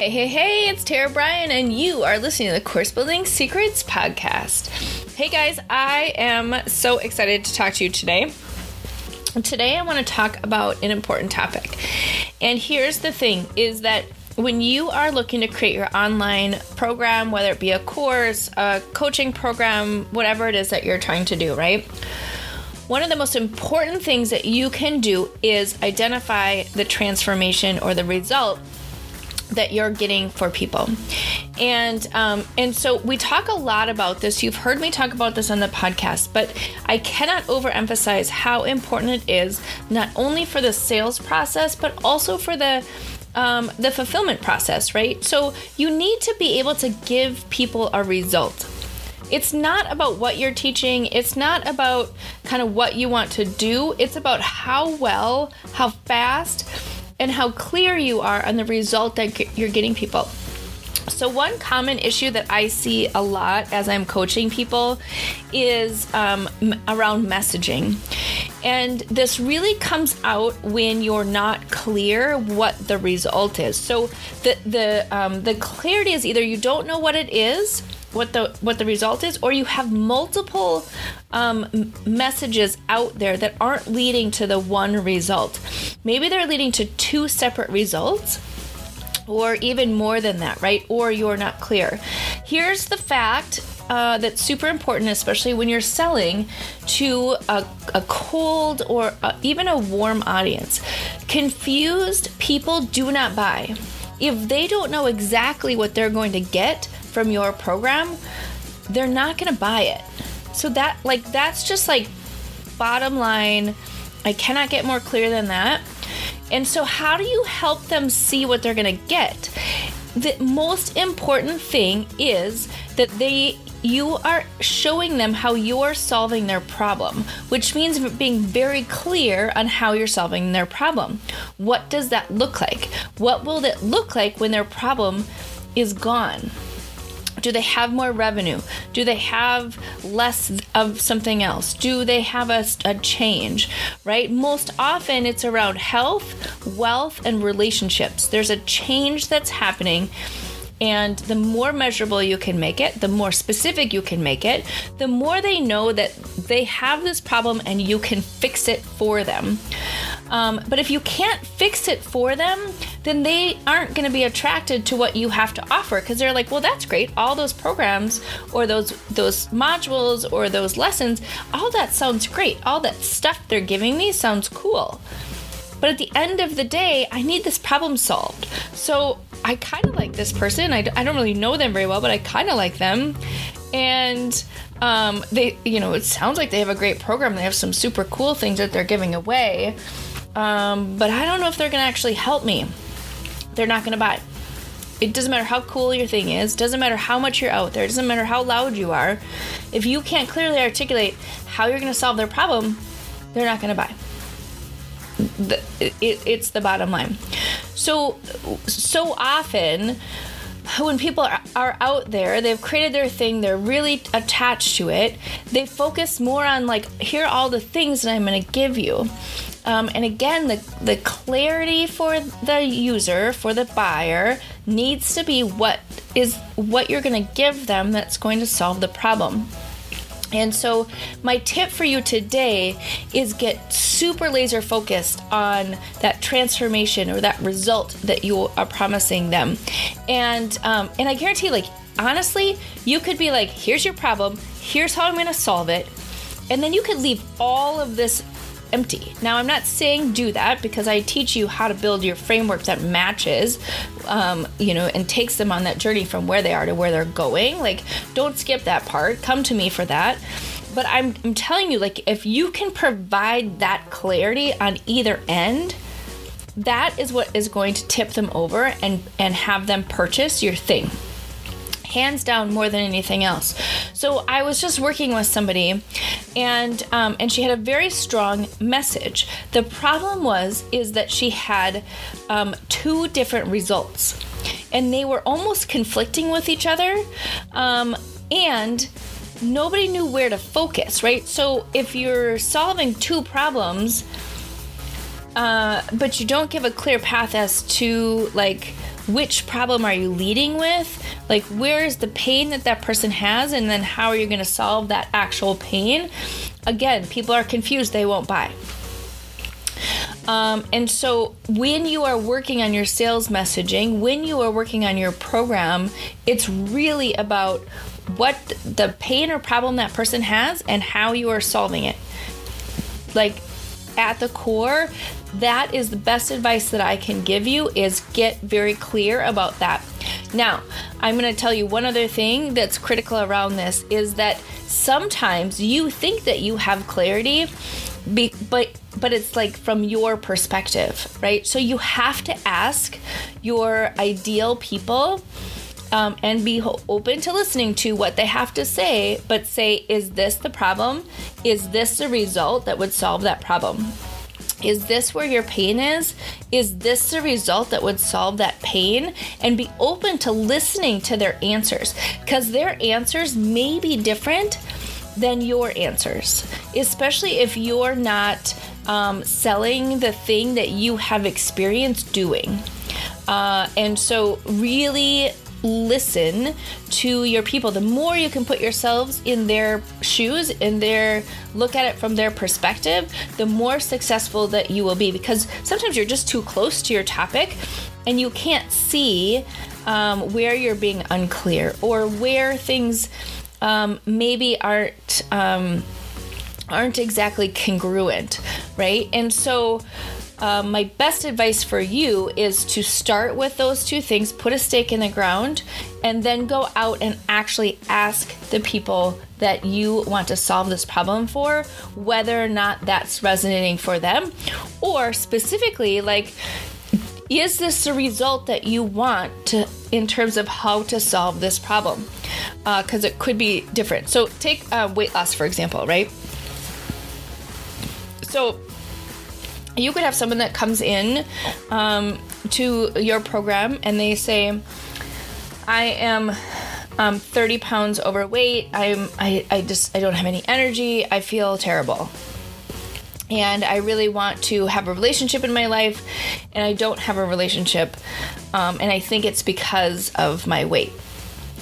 Hey, hey, hey, it's Tara Bryan, and you are listening to the Course Building Secrets podcast. Hey guys, I am so excited to talk to you today. Today, I want to talk about an important topic. And here's the thing is that when you are looking to create your online program, whether it be a course, a coaching program, whatever it is that you're trying to do, right? One of the most important things that you can do is identify the transformation or the result that you're getting for people. And um, and so we talk a lot about this. You've heard me talk about this on the podcast but i cannot overemphasize how important it is not only for the sales process but also for the um, the fulfillment process right? So you need to be able to give people a result. It's not about what you're teaching. It's not about kind of what you want to do. It's about how well how fast and how clear you are on the result that you're getting people. So, one common issue that I see a lot as I'm coaching people is um, around messaging. And this really comes out when you're not clear what the result is. So, the, the, um, the clarity is either you don't know what it is what the what the result is or you have multiple um, messages out there that aren't leading to the one result maybe they're leading to two separate results or even more than that right or you're not clear here's the fact uh, that's super important, especially when you're selling to a, a cold or a, even a warm audience. Confused people do not buy. If they don't know exactly what they're going to get, from your program, they're not going to buy it. So that like that's just like bottom line. I cannot get more clear than that. And so how do you help them see what they're going to get? The most important thing is that they you are showing them how you're solving their problem, which means being very clear on how you're solving their problem. What does that look like? What will it look like when their problem is gone? Do they have more revenue? Do they have less of something else? Do they have a, a, change, right? Most often it's around health, wealth, and relationships. There's a change that's happening. And the more measurable you can make it, the more specific you can make it, the more they know that they have this problem and you can fix it for them. Um, but if you can't fix it for them, then they aren't going to be attracted to what you have to offer because they're like, well, that's great. All those programs or those those modules or those lessons, all that sounds great. All that stuff they're giving me sounds cool. But at the end of the day, I need this problem solved. So I kind of like this person. I, I don't really know them very well, but I kind of like them. And um, they, you know, it sounds like they have a great program. They have some super cool things that they're giving away. Um, but I don't know if they're going to actually help me. They're not going to buy. It doesn't matter how cool your thing is, doesn't matter how much you're out there, doesn't matter how loud you are. If you can't clearly articulate how you're going to solve their problem, they're not going to buy. The, it, it's the bottom line. So, so often, when people are, out there, they've created their thing, they're really attached to it, they focus more on, like, here are all the things that I'm going to give you. Um, and again, the, the clarity for the user, for the buyer, needs to be what is what you're going to give them that's going to solve the problem. And so, my tip for you today is get super laser focused on that transformation or that result that you are promising them. And um, and I guarantee, like honestly, you could be like, "Here's your problem. Here's how I'm going to solve it," and then you could leave all of this empty. Now, I'm not saying do that because I teach you how to build your framework that matches, um, you know, and takes them on that journey from where they are to where they're going. Like, don't skip that part. Come to me for that. But I'm, I'm telling you, like, if you can provide that clarity on either end, that is what is going to tip them over and and have them purchase your thing hands down more than anything else. So I was just working with somebody, and um, and she had a very strong message. The problem was is that she had um, two different results, and they were almost conflicting with each other, um, and nobody knew where to focus. Right. So if you're solving two problems. Uh, but you don't give a clear path as to like which problem are you leading with? Like, where is the pain that that person has? And then how are you going to solve that actual pain? Again, people are confused, they won't buy. Um, and so, when you are working on your sales messaging, when you are working on your program, it's really about what the pain or problem that person has and how you are solving it. Like, at the core, that is the best advice that I can give you is get very clear about that. Now, I'm going to tell you one other thing that's critical around this is that sometimes you think that you have clarity but but it's like from your perspective, right? So you have to ask your ideal people um, and be open to listening to what they have to say, but say, is this the problem? Is this the result that would solve that problem? Is this where your pain is? Is this the result that would solve that pain? And be open to listening to their answers because their answers may be different than your answers, especially if you're not um, selling the thing that you have experience doing. Uh, and so, really listen to your people. The more you can put yourselves in their shoes, in their look at it from their perspective, the more successful that you will be. Because sometimes you're just too close to your topic and you can't see um, where you're being unclear or where things um, maybe aren't. Um, aren't exactly congruent, right? And so um, my best advice for you is to start with those two things, put a stake in the ground, and then go out and actually ask the people that you want to solve this problem for whether or not that's resonating for them, or specifically, like, is this the result that you want to, in terms of how to solve this problem? Because uh, it could be different. So, take uh, weight loss, for example, right? So, you could have someone that comes in um, to your program and they say, I am um, 30 pounds overweight. I'm, I, I just, I don't have any energy. I feel terrible. And I really want to have a relationship in my life, and I don't have a relationship. Um, and I think it's because of my weight.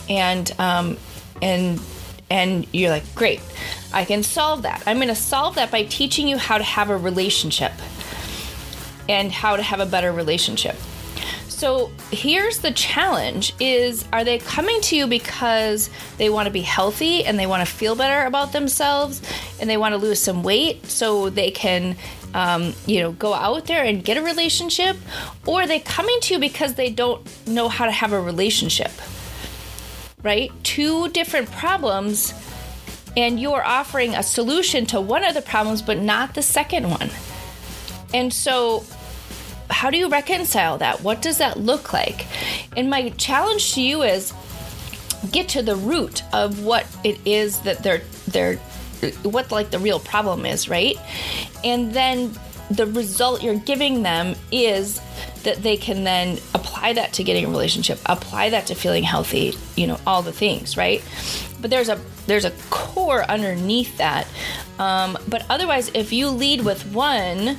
And, um, and, and you're like, great, I can solve that. I'm going to solve that by teaching you how to have a relationship and how to have a better relationship. So here's the challenge is are they coming to you because they want to be healthy and they want to feel better about themselves and they want to lose some weight so they can um, you know go out there and get a relationship? Or are they coming to you because they don't know how to have a relationship? Right? Two different problems and you're offering a solution to one of the problems but not the second one. And so how do you reconcile that? What does that look like? And my challenge to you is get to the root of what it is that they're they're what like the real problem is, right? And then the result you're giving them is that they can then apply that to getting a relationship, apply that to feeling healthy, you know, all the things, right? But there's a there's a core underneath that. Um, but otherwise, if you lead with one,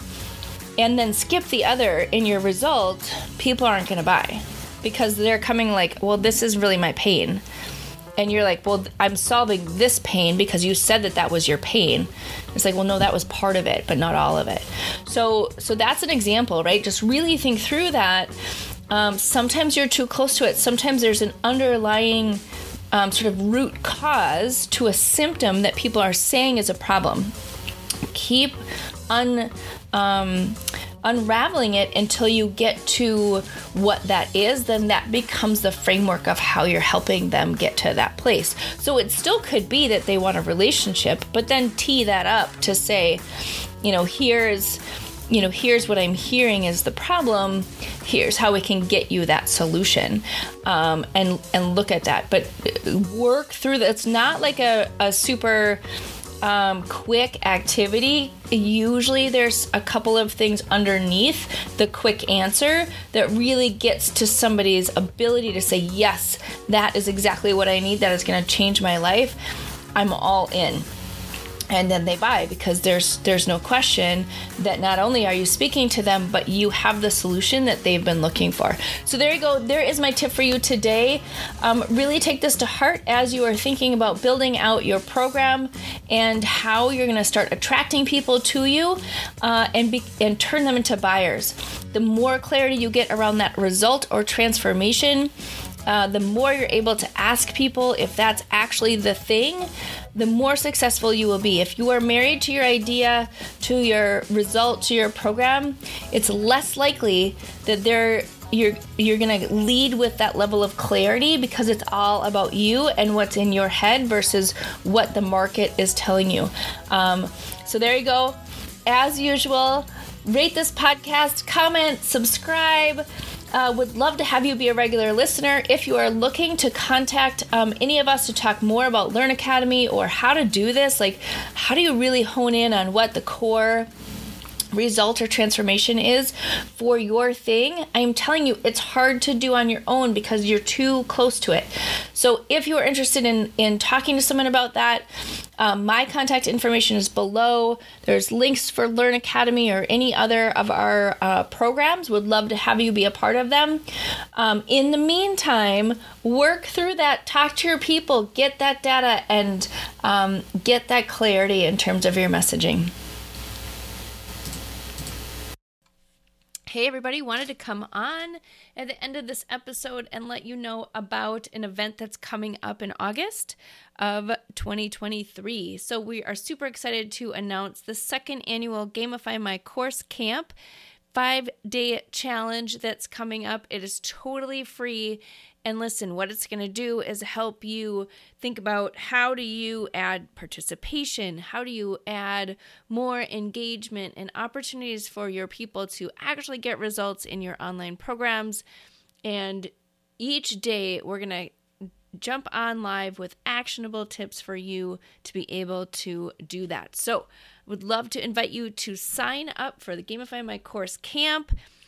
and then skip the other in your result, people aren't going to buy because they're coming like, well, this is really my pain. And you're like, well, I'm solving this pain because you said that that was your pain. It's like, well, no, that was part of it, but not all of it. So, so that's an example, right? Just really think through that. Um, sometimes you're too close to it. Sometimes there's an underlying um, sort of root cause to a symptom that people are saying is a problem. Keep un um, unraveling it until you get to what that is, then that becomes the framework of how you're helping them get to that place. So it still could be that they want a relationship, but then tee that up to say, you know, here's you know here's what i'm hearing is the problem. Here's how we can get you that solution um, and and look at that. But work through that. It's not like a, a super um, quick activity, usually there's a couple of things underneath the quick answer that really gets to somebody's ability to say, Yes, that is exactly what I need. That is going to change my life. I'm all in. And then they buy because there's there's no question that not only are you speaking to them but you have the solution that they've been looking for. So there you go. There is my tip for you today. Um, really take this to heart as you are thinking about building out your program and how you're going to start attracting people to you uh, and be, and turn them into buyers. The more clarity you get around that result or transformation uh, the more you're able to ask people if that's actually the thing, the more successful you will be. If you are married to your idea, to your result, to your program, it's less likely that you're you're to lead with that level of clarity because it's all about you and what's in your head versus what the market is telling you. Um, so there you go. As usual, rate this podcast, comment, subscribe. Uh, would love to have you be a regular listener. If you are looking to contact um, any of us to talk more about Learn Academy or how to do this, like how do you really hone in on what the core result or transformation is for your thing, I'm telling you, it's hard to do on your own because you're too close to it. So, if you are interested in, in talking to someone about that, um, my contact information is below. There's links for Learn Academy or any other of our uh, programs. Would love to have you be a part of them. Um, in the meantime, work through that, talk to your people, get that data, and um, get that clarity in terms of your messaging. Hey, everybody, wanted to come on at the end of this episode and let you know about an event that's coming up in August of 2023. So, we are super excited to announce the second annual Gamify My Course Camp five day challenge that's coming up. It is totally free and listen, what it's going to do is help you think about how do you add participation? How do you add more engagement and opportunities for your people to actually get results in your online programs? And each day we're going to jump on live with actionable tips for you to be able to do that. So, would love to invite you to sign up for the Gamify My Course camp